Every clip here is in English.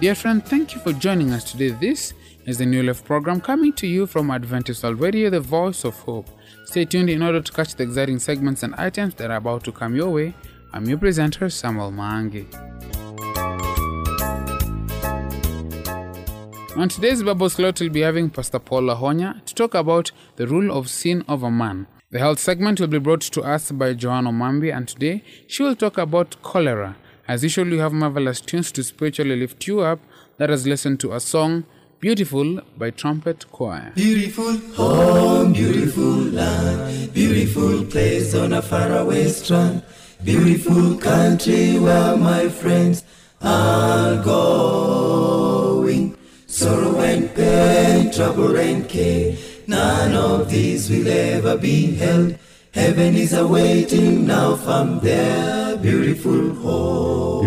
Dear friend, thank you for joining us today. This is the New Life program coming to you from Adventist World Radio, the voice of hope. Stay tuned in order to catch the exciting segments and items that are about to come your way. I'm your presenter, Samuel Mangi. On today's Bible slot, we'll be having Pastor Paul Lahonya to talk about the rule of sin over man. The health segment will be brought to us by Joanna Mambi, and today she will talk about cholera. As usual, you have marvelous tunes to spiritually lift you up. Let us listen to a song, Beautiful by Trumpet Choir. Beautiful home, beautiful land, beautiful place on a faraway strand, beautiful country where my friends are going. Sorrow and pain, trouble and care, none of these will ever be held. Heaven is awaiting now from their beautiful home.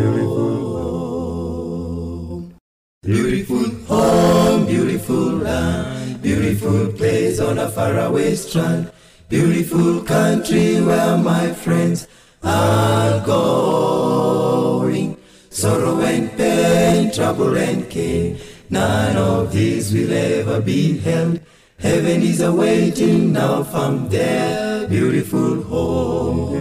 Beautiful home, beautiful land, beautiful place on a faraway strand, beautiful country where my friends are going. Sorrow and pain, trouble and care, none of these will ever be held. Heaven is awaiting now from their beautiful home.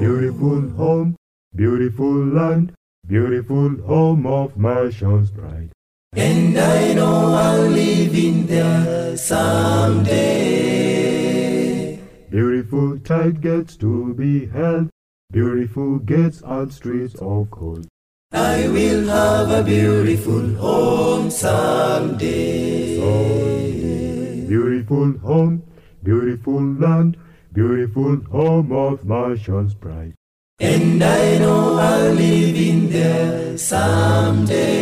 Beautiful home, beautiful land, beautiful home of mansions bright. And I know I'll live in there someday. Beautiful tide gets to be held, beautiful gates and streets of gold. I will have a beautiful home someday. Beautiful home, beautiful land, beautiful home of mansions bright. And I know I'll live in there someday.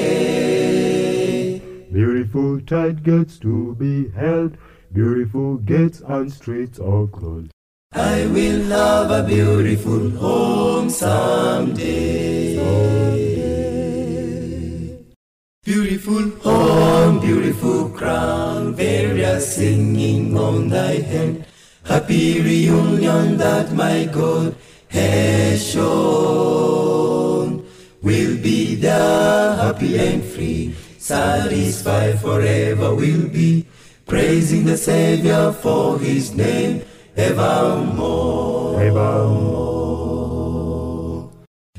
Beautiful tide gates to be held, beautiful gates and streets of gold. I will have a beautiful home someday. Beautiful home, beautiful crown, various singing on thy hand. Happy reunion that my God has shown. We'll be there happy and free, satisfied forever we'll be, praising the Savior for his name evermore. Evermore.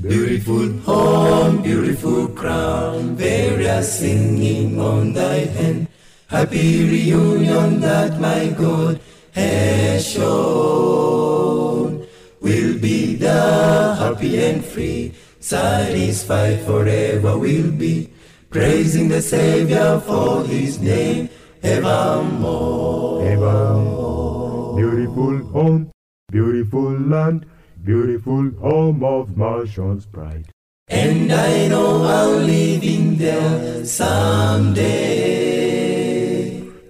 Beautiful home, beautiful crown, various singing on thy hand. Happy reunion that my God has shown. We'll be there happy and free, satisfied forever we'll be, praising the Savior for his name evermore. Evermore. Beautiful home, beautiful land, beautiful home of mansions bright. And I know I'll live in there someday.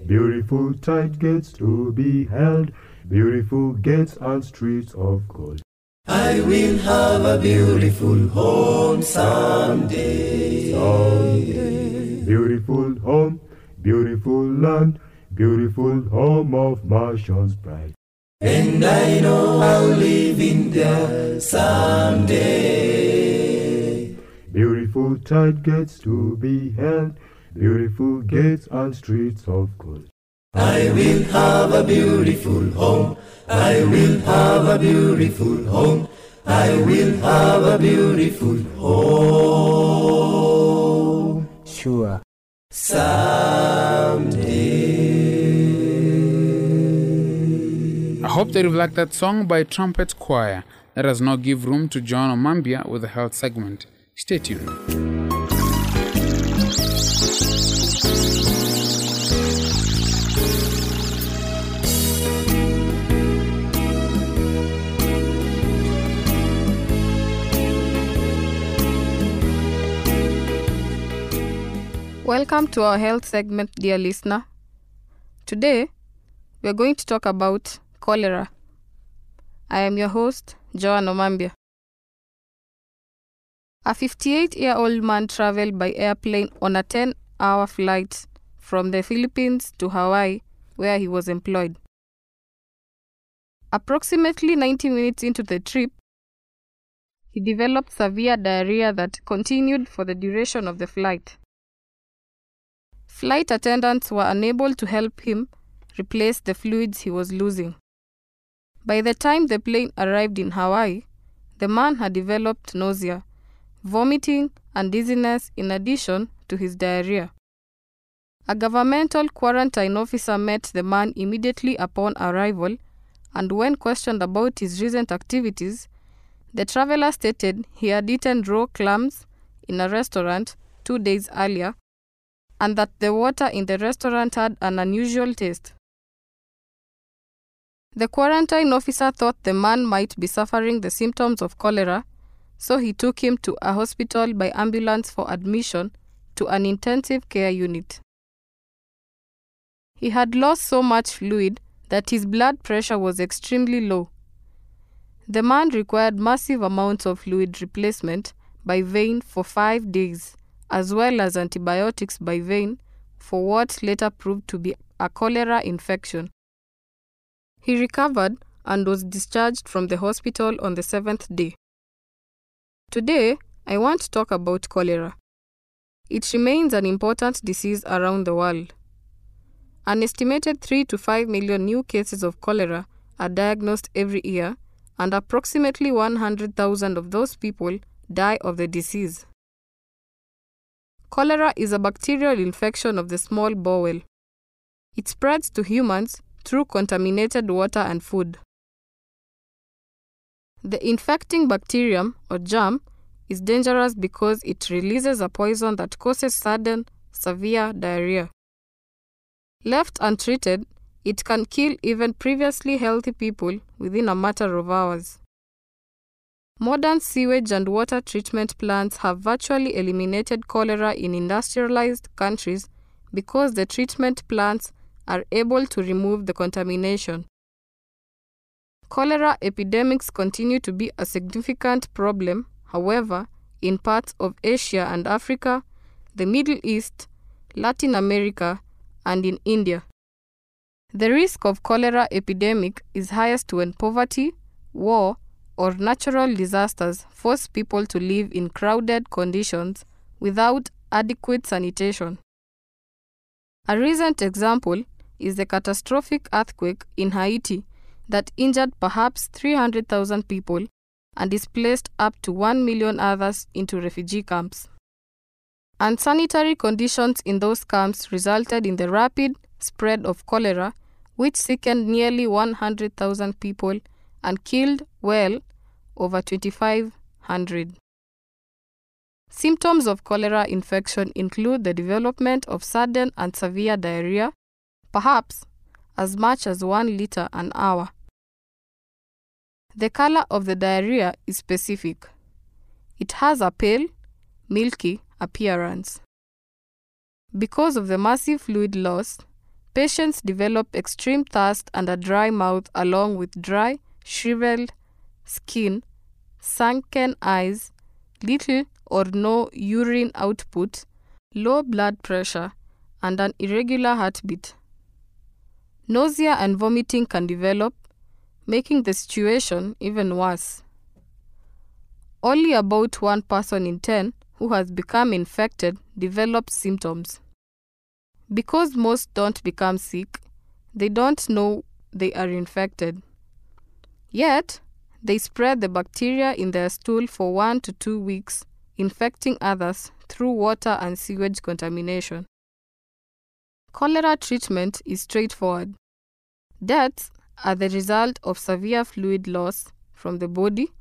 Beautiful tight gates to be held, beautiful gates and streets of gold. I will have a beautiful home someday. Beautiful home, beautiful land, beautiful home of mansions bright. And I know I'll live in there someday. Beautiful tide gates to be held, beautiful gates and streets of gold. I will have a beautiful home. I will have a beautiful home. I will have a beautiful home Sure. someday. Hope that you've liked that song by Trumpet Choir. Let us now give room to John Omambia with the health segment. Stay tuned. Welcome to our health segment, dear listener. Today, we are going to talk about cholera. I am your host, Joan Omambia. A 58 year old man traveled by airplane on a 10 hour flight from the Philippines to Hawaii, where he was employed. Approximately 90 minutes into the trip, he developed severe diarrhea that continued for the duration of the flight. Flight attendants were unable to help him replace the fluids he was losing. By the time the plane arrived in Hawaii, the man had developed nausea, vomiting, and dizziness in addition to his diarrhea. A governmental quarantine officer met the man immediately upon arrival, and when questioned about his recent activities, the traveler stated he had eaten raw clams in a restaurant two days earlier and that the water in the restaurant had an unusual taste. The quarantine officer thought the man might be suffering the symptoms of cholera, so he took him to a hospital by ambulance for admission to an intensive care unit. He had lost so much fluid that his blood pressure was extremely low. The man required massive amounts of fluid replacement by vein for five days, as well as antibiotics by vein for what later proved to be a cholera infection. He recovered and was discharged from the hospital on the seventh day. Today, I want to talk about cholera. It remains an important disease around the world. An estimated 3 to 5 million new cases of cholera are diagnosed every year, and approximately 100,000 of those people die of the disease. Cholera is a bacterial infection of the small bowel. It spreads to humans through contaminated water and food. The infecting bacterium or germ is dangerous because it releases a poison that causes sudden, severe diarrhea. Left untreated, it can kill even previously healthy people within a matter of hours. Modern sewage and water treatment plants have virtually eliminated cholera in industrialized countries because the treatment plants are able to remove the contamination. Cholera epidemics continue to be a significant problem, however, in parts of Asia and Africa, the Middle East, Latin America, and in India. The risk of cholera epidemic is highest when poverty, war, or natural disasters force people to live in crowded conditions without adequate sanitation. A recent example is the catastrophic earthquake in Haiti that injured perhaps 300,000 people and displaced up to 1 million others into refugee camps. Unsanitary conditions in those camps resulted in the rapid spread of cholera, which sickened nearly 100,000 people and killed well over 2,500. Symptoms of cholera infection include the development of sudden and severe diarrhea, perhaps as much as 1 liter an hour. The color of the diarrhea is specific. It has a pale, milky appearance. Because of the massive fluid loss, patients develop extreme thirst and a dry mouth, along with dry, shriveled skin, sunken eyes, little or no urine output, low blood pressure, and an irregular heartbeat. Nausea and vomiting can develop, making the situation even worse. Only about one person in 10 who has become infected develops symptoms. Because most don't become sick, they don't know they are infected. Yet, they spread the bacteria in their stool for one to two weeks, infecting others through water and sewage contamination. Cholera treatment is straightforward. Deaths are the result of severe fluid loss from the body,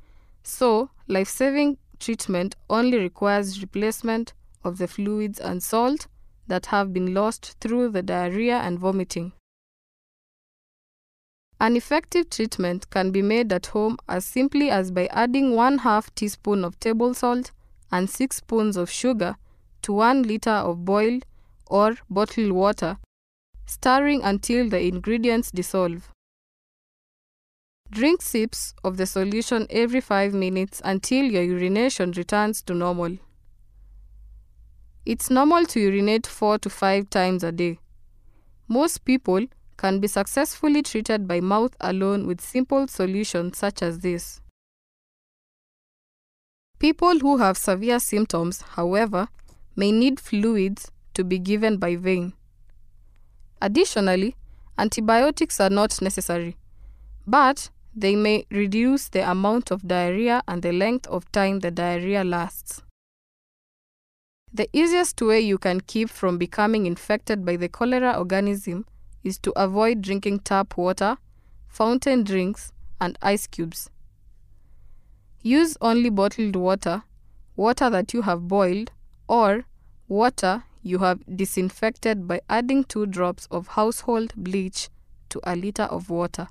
so life saving treatment only requires replacement of the fluids and salt that have been lost through the diarrhea and vomiting. An effective treatment can be made at home as simply as by adding 1 half teaspoon of table salt and 6 spoons of sugar to 1 liter of boiled or bottled water, stirring until the ingredients dissolve. Drink sips of the solution every 5 minutes until your urination returns to normal. It's normal to urinate 4 to 5 times a day. Most people can be successfully treated by mouth alone with simple solutions such as this. People who have severe symptoms, however, may need fluids to be given by vein. Additionally, antibiotics are not necessary, but they may reduce the amount of diarrhea and the length of time the diarrhea lasts. The easiest way you can keep from becoming infected by the cholera organism is to avoid drinking tap water, fountain drinks, and ice cubes. Use only bottled water, water that you have boiled, or water you have disinfected by adding 2 drops of household bleach to a liter of water.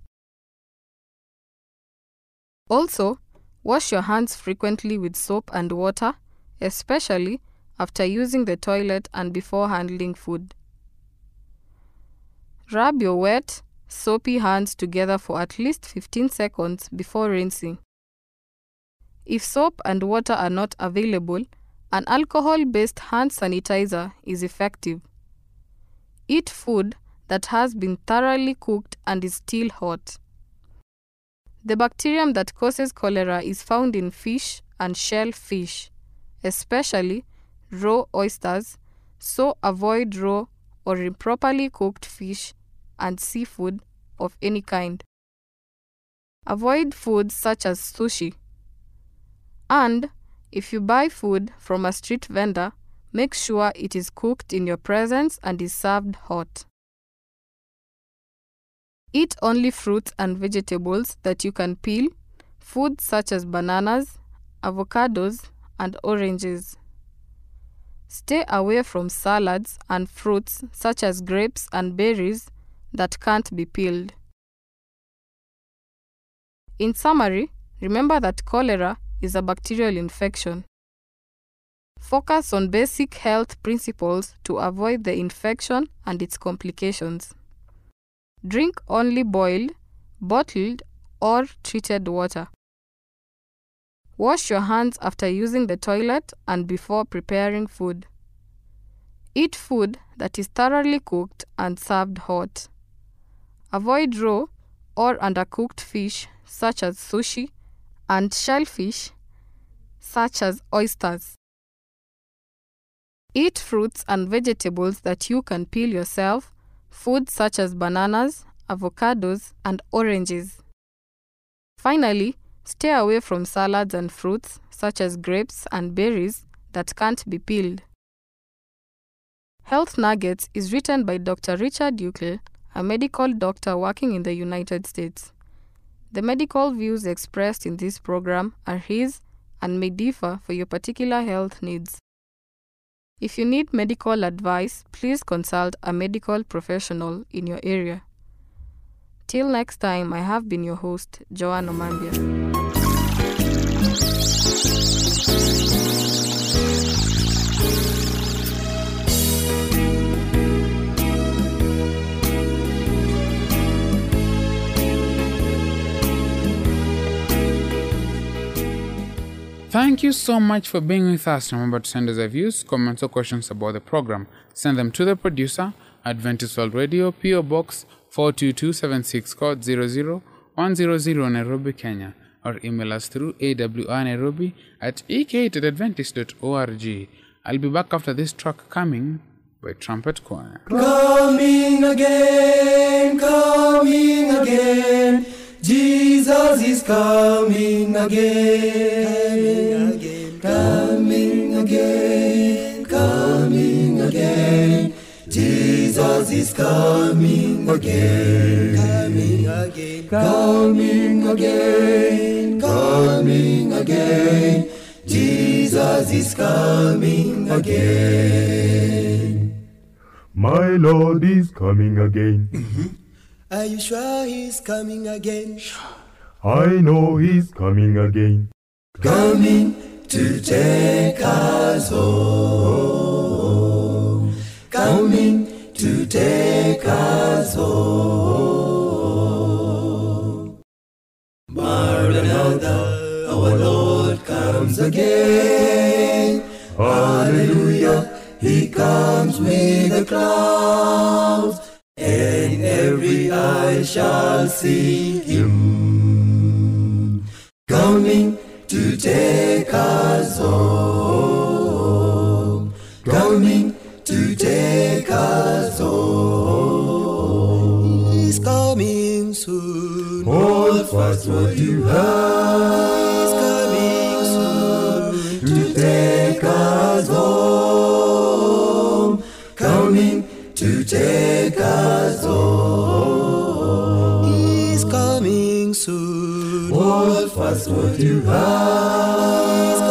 Also, wash your hands frequently with soap and water, especially after using the toilet and before handling food. Rub your wet, soapy hands together for at least 15 seconds before rinsing. If soap and water are not available, an alcohol based hand sanitizer is effective. Eat food that has been thoroughly cooked and is still hot. The bacterium that causes cholera is found in fish and shellfish, especially raw oysters, so avoid raw or improperly cooked fish and seafood of any kind. Avoid foods such as sushi. And if you buy food from a street vendor, make sure it is cooked in your presence and is served hot. Eat only fruits and vegetables that you can peel, foods such as bananas, avocados, and oranges. Stay away from salads and fruits such as grapes and berries that can't be peeled. In summary, remember that cholera is a bacterial infection. Focus on basic health principles to avoid the infection and its complications. Drink only boiled, bottled, or treated water. Wash your hands after using the toilet and before preparing food. Eat food that is thoroughly cooked and served hot. Avoid raw or undercooked fish such as sushi and shellfish such as oysters. Eat fruits and vegetables that you can peel yourself, foods such as bananas, avocados, and oranges. Finally, stay away from salads and fruits such as grapes and berries that can't be peeled. Health Nuggets is written by Dr. Richard Euclid, a medical doctor working in the United States. The medical views expressed in this program are his and may differ for your particular health needs. If you need medical advice, please consult a medical professional in your area. Till next time, I have been your host, Joanne Omambia. Thank you so much for being with us. Remember to send us your views, comments, or questions about the program. Send them to the producer, Adventist World Radio, PO Box 42276, code 00100 Nairobi, Kenya, or email us through awrnairobi at ek8adventist.org. I'll be back after this track coming by Trumpet Choir. Coming again, coming again. Jesus is coming again. Coming again, coming again. Jesus is coming again. Coming again, coming again, coming again. Jesus is coming again. My Lord is coming again. Mm-hmm. Are you sure he's coming again? I know he's coming again. Coming to take us home. Coming to take us home. Maranatha, our Lord comes again. Hallelujah, he comes with the clouds, and every eye shall see him. Coming to take us home. Coming to take us home. He's coming soon. Hold fast what you have. Take us home. He's coming soon. Hold fast what you have.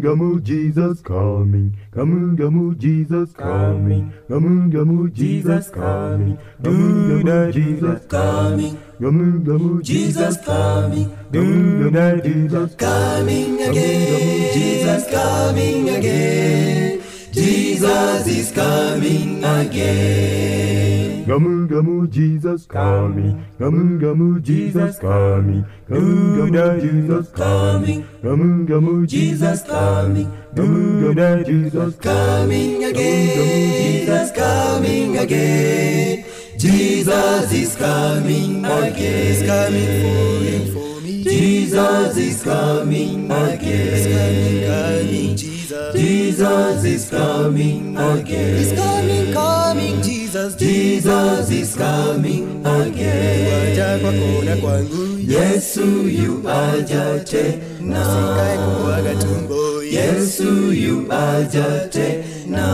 Gamu gamu Jesus coming, gamu gamu Jesus coming, gamu gamu Jesus coming, gamu gamu Jesus Coming, gamu gamu Jesus coming, gamu gamu Jesus coming again. Jesus coming again. Jesus is coming again. Gamu gamu Jesus coming, gamu gamu Jesus coming, gamu gamu Jesus coming, gamu gamu Jesus coming, gamu gamu Jesus coming again. Jesus coming again. Jesus is coming again. He's coming for you, me. Jesus is coming He's again. Jesus. Is coming He's again. coming, coming, Jesus. Jesus is coming again. Waja kwako na kwangu. Yesu yu aja tena. Tumbo. Yesu yu aja tena.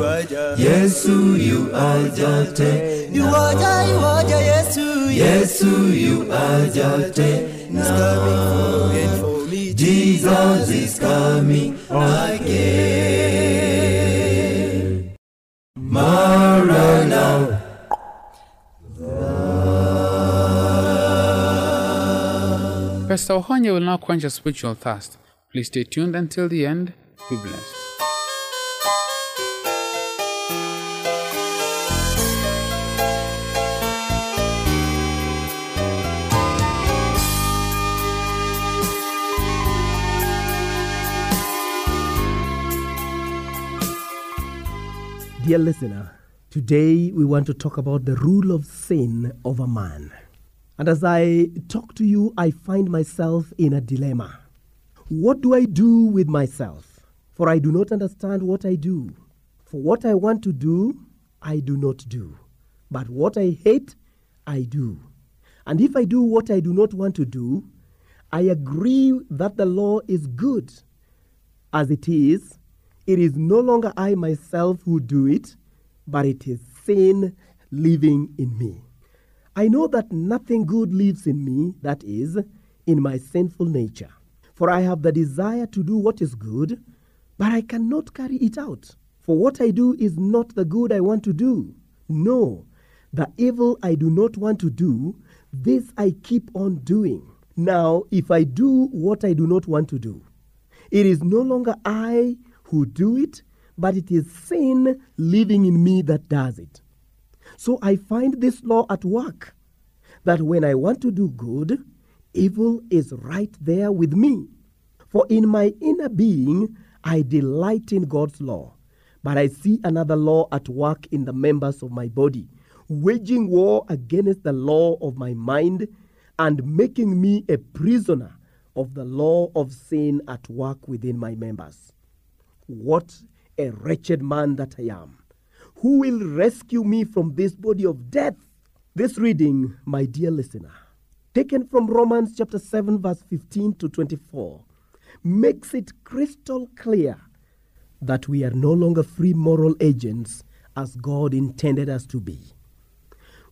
Waja. Yesu yu aja tena. Iwaja, iwaja, Yesu. Yesu yu aja He's tena. coming for and for me. Jesus is coming again. Maranatha. Pastor Ohanya will now quench your spiritual thirst. Please stay tuned until the end. Be blessed. Dear listener, today we want to talk about the rule of sin a man. And as I talk to you, I find myself in a dilemma. What do I do with myself? For I do not understand what I do. For what I want to do, I do not do. But what I hate, I do. And if I do what I do not want to do, I agree that the law is good. As it is, it is no longer I myself who do it, but it is sin living in me. I know that nothing good lives in me, that is, in my sinful nature. For I have the desire to do what is good, but I cannot carry it out. For what I do is not the good I want to do. No, the evil I do not want to do, this I keep on doing. Now, if I do what I do not want to do, it is no longer I who do it, but it is sin living in me that does it. So I find this law at work that when I want to do good, evil is right there with me. For in my inner being, I delight in God's law, but I see another law at work in the members of my body, waging war against the law of my mind and making me a prisoner of the law of sin at work within my members. What a wretched man that I am! Who will rescue me from this body of death? This reading, my dear listener, taken from Romans chapter 7, verse 15 to 24, makes it crystal clear that we are no longer free moral agents as God intended us to be.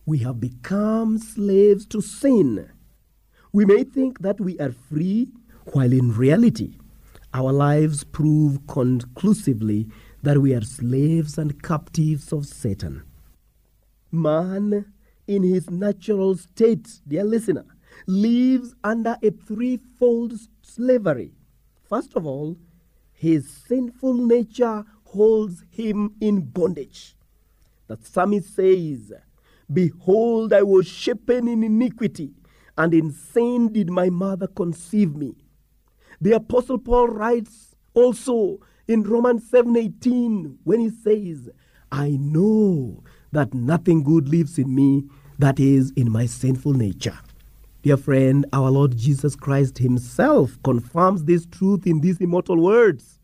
We have become slaves to sin. We may think that we are free, while in reality, our lives prove conclusively that we are slaves and captives of Satan. Man, in his natural state, dear listener, lives under a threefold slavery. First of all, his sinful nature holds him in bondage. The psalmist says, Behold, I was shapen in iniquity, and in sin did my mother conceive me. The Apostle Paul writes Also in Romans 7:18 when he says, "I know that nothing good lives in me, that is in my sinful nature." Dear friend, our Lord Jesus Christ himself confirms this truth in these immortal words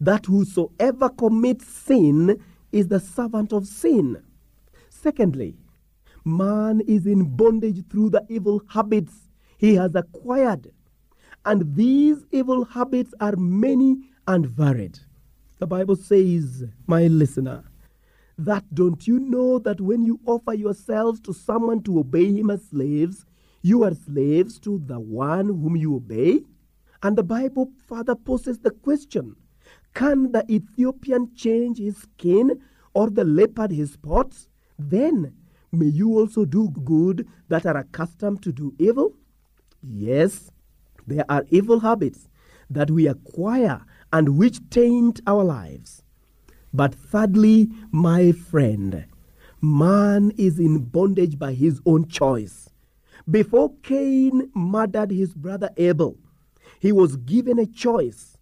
that whosoever commits sin is the servant of sin. Secondly, man is in bondage through the evil habits he has acquired. And these evil habits are many and varied. The Bible says, my listener, that don't you know that when you offer yourselves to someone to obey him as slaves, you are slaves to the one whom you obey? And the Bible further poses the question Can the Ethiopian change his skin or the leopard his spots? Then may you also do good that are accustomed to do evil? Yes, there are evil habits that we acquire and which taint our lives. But thirdly, my friend, man is in bondage by his own choice. Before Cain murdered his brother Abel, he was given a choice.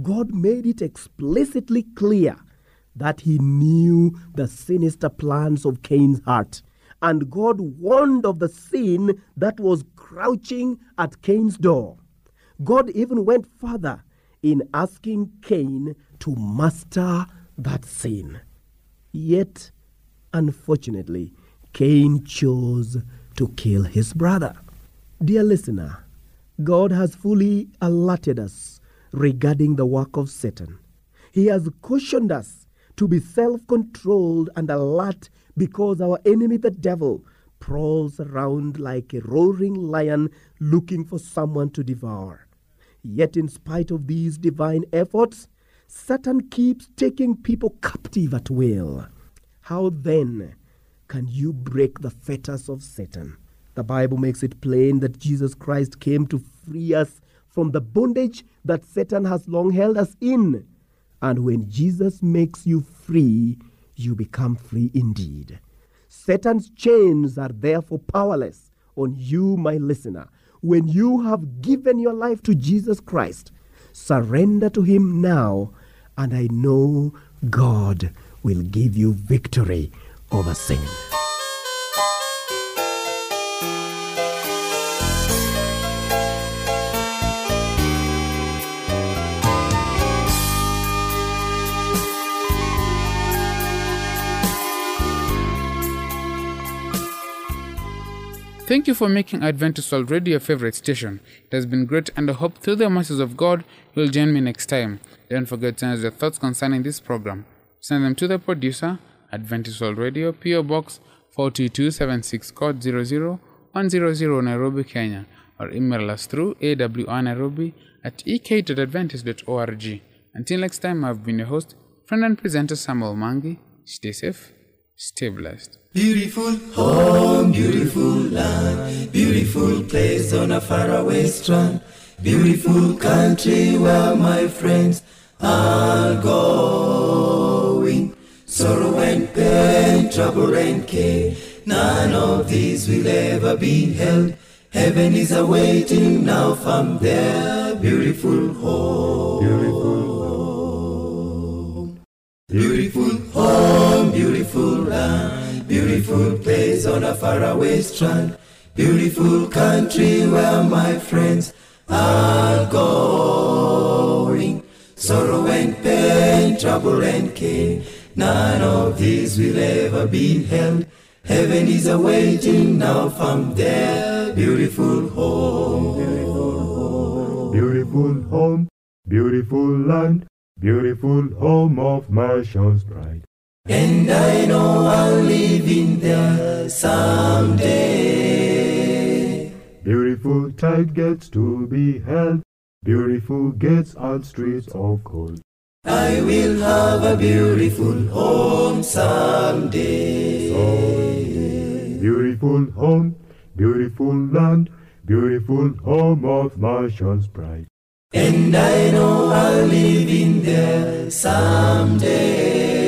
God made it explicitly clear that he knew the sinister plans of Cain's heart. And God warned of the sin that was crouching at Cain's door. God even went further in asking Cain to master that sin. Yet, unfortunately, Cain chose to kill his brother. Dear listener, God has fully alerted us regarding the work of Satan. He has cautioned us to be self controlled and alert because our enemy, the devil, prowls around like a roaring lion looking for someone to devour. Yet, in spite of these divine efforts, Satan keeps taking people captive at will. How then can you break the fetters of Satan? The Bible makes it plain that Jesus Christ came to free us from the bondage that Satan has long held us in. And when Jesus makes you free, you become free indeed. Satan's chains are therefore powerless on you, my listener. When you have given your life to Jesus Christ, surrender to Him now, and I know God will give you victory over sin. Thank you for making Adventist World Radio your favorite station. It has been great, and I hope through the mercies of God you'll join me next time. Don't forget to send us your thoughts concerning this program. Send them to the producer, Adventist World Radio, PO Box 42276, code 00100 Nairobi, Kenya, or email us through awnairobi at ek.adventist.org. Until next time, I've been your host, friend and presenter Samuel Mangi. Stay safe, stay blessed. Beautiful home, beautiful land, beautiful place on a faraway strand, beautiful country where my friends are going. Sorrow and pain, trouble and care, none of these will ever be held. Heaven is awaiting now from their beautiful home. Beautiful home, beautiful beautiful place on a faraway strand, beautiful country where my friends are going. Sorrow and pain, trouble and care, none of these will ever be held. Heaven is awaiting now from their beautiful home. Beautiful home, beautiful land, beautiful home of mansions bright. And I know I'll live in there someday. Beautiful tide gets to be held, beautiful gates and streets of gold. I will have a beautiful home someday. Beautiful home, beautiful land, beautiful home of mansions bright. And I know I'll live in there someday.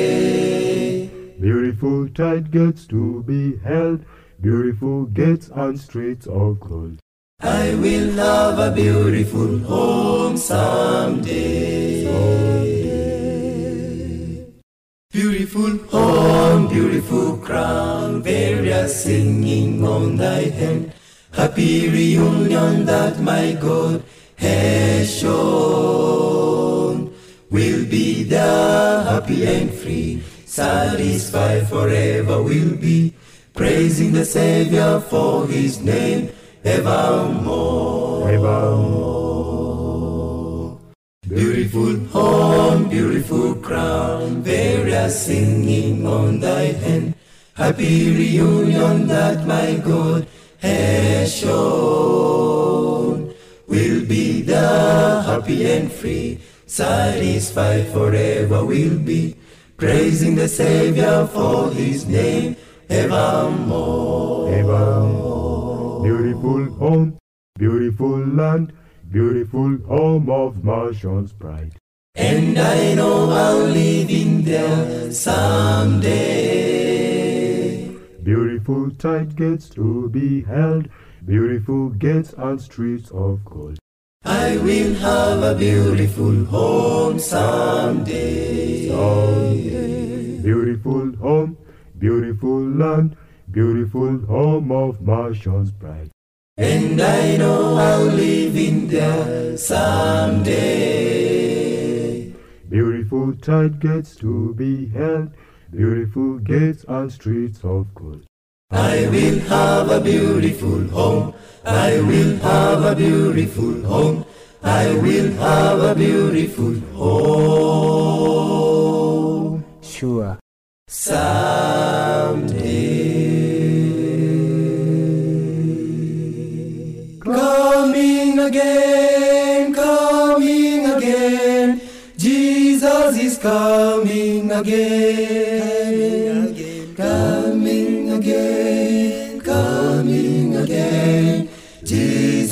Beautiful tight gets to be held, beautiful gates and streets all closed. I will have a beautiful home someday. someday. Beautiful home, beautiful crown, various singing on thy hand. Happy reunion that my God has shown. We'll be there happy and free satisfied forever we'll be, praising the Savior for his name evermore. Evermore. Beautiful home, beautiful crown, various singing on thy hand. Happy reunion that my God has shown. We'll be there happy and free, satisfied forever we'll be, praising the Savior for his name evermore. Evermore. Beautiful home, beautiful land, beautiful home of Martian's pride. And I know I'll live in there someday. Beautiful tight gates to be held, beautiful gates and streets of gold. I will have a beautiful home someday. Someday. Beautiful home, beautiful land, beautiful home of Martian's pride. And I know I'll live in there someday. Beautiful tight gates to be held, beautiful gates and streets of gold. I will have a beautiful home. I will have a beautiful home. I will have a beautiful home. Sure. Someday. Coming again, coming again. Jesus is coming again.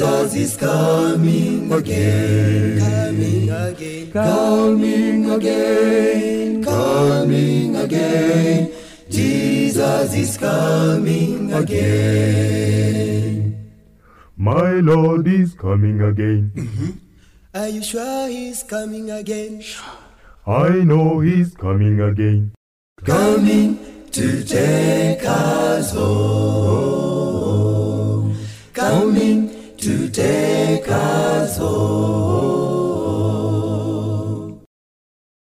Jesus is coming again. Coming again, coming again, coming again. Jesus is coming again. My Lord is coming again. Mm-hmm. Are you sure he's coming again? I know he's coming again. Coming to take us home. Coming take us home.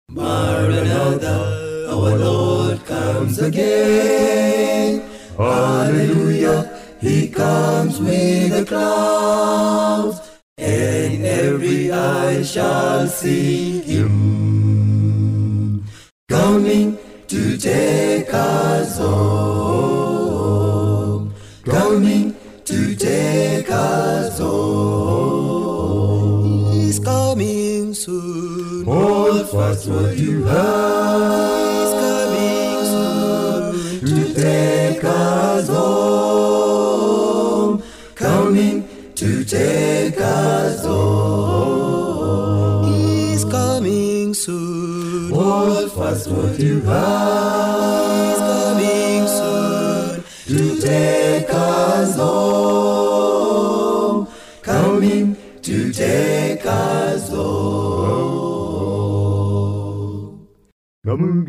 Maranatha, our Lord comes again. Hallelujah, He comes with the clouds, and every eye shall see Him. Coming to take us home. What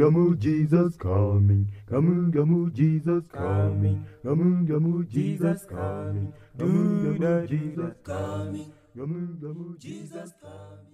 Gamu Jesus coming, gamu gamu Jesus coming, gamu gamu Jesus coming, gamu gamu Jesus coming, gamu gamu Jesus coming.